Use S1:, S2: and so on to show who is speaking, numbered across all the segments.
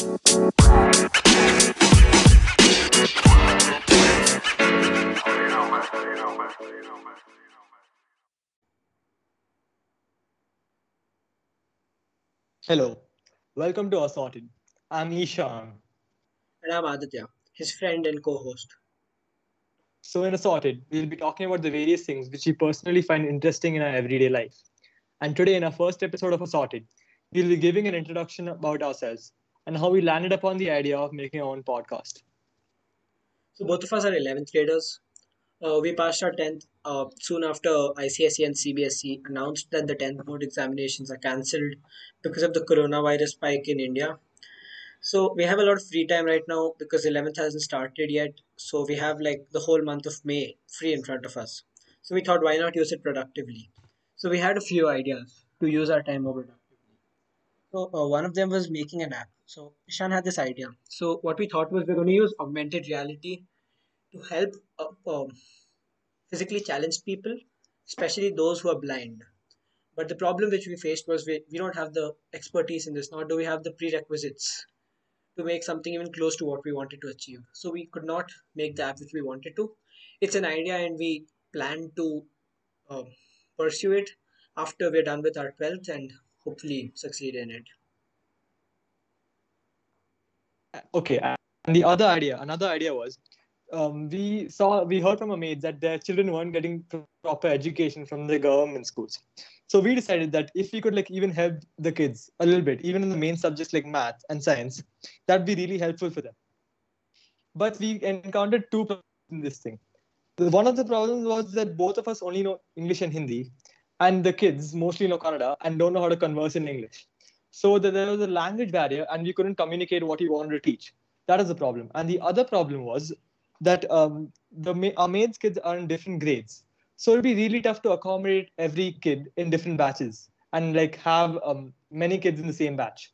S1: Hello, welcome to Assorted. I'm Ishan.
S2: And I'm Aditya, his friend and co host.
S1: So, in Assorted, we'll be talking about the various things which we personally find interesting in our everyday life. And today, in our first episode of Assorted, we'll be giving an introduction about ourselves and how we landed upon the idea of making our own podcast.
S2: So, both of us are 11th graders. Uh, we passed our 10th uh, soon after ICSE and CBSE announced that the 10th board examinations are cancelled because of the coronavirus spike in India. So we have a lot of free time right now because 11th hasn't started yet. So we have like the whole month of May free in front of us. So we thought, why not use it productively? So we had a few ideas to use our time more productively. So uh, one of them was making an app. So Ishan had this idea. So what we thought was we're going to use augmented reality to help uh, um, physically challenged people, especially those who are blind. But the problem which we faced was we, we don't have the expertise in this, nor do we have the prerequisites to make something even close to what we wanted to achieve. So we could not make the app which we wanted to. It's an idea, and we plan to uh, pursue it after we're done with our 12th and hopefully succeed in it.
S1: Okay, and the other idea, another idea was um, we saw we heard from our mates that their children weren't getting proper education from the government schools. So we decided that if we could like even help the kids a little bit even in the main subjects like math and science that'd be really helpful for them. But we encountered two problems in this thing. One of the problems was that both of us only know english and hindi and the kids mostly know Kannada, and don't know how to converse in english. So there was a language barrier and we couldn't communicate what we wanted to teach. That is the problem. And the other problem was that um, the our mates kids are in different grades. So it'd be really tough to accommodate every kid in different batches and like have um, many kids in the same batch.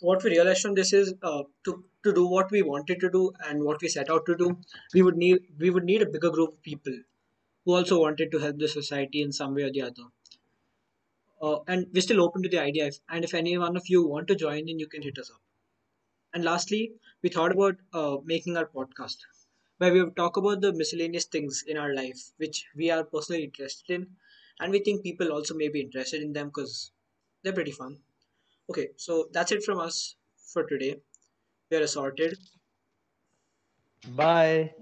S2: What we realized from this is uh, to to do what we wanted to do and what we set out to do we would need we would need a bigger group of people who also wanted to help the society in some way or the other uh, and we're still open to the idea if, and if any one of you want to join in you can hit us up and lastly, we thought about uh, making our podcast where we talk about the miscellaneous things in our life which we are personally interested in and we think people also may be interested in them because they're pretty fun. Okay, so that's it from us for today. We are assorted.
S1: Bye.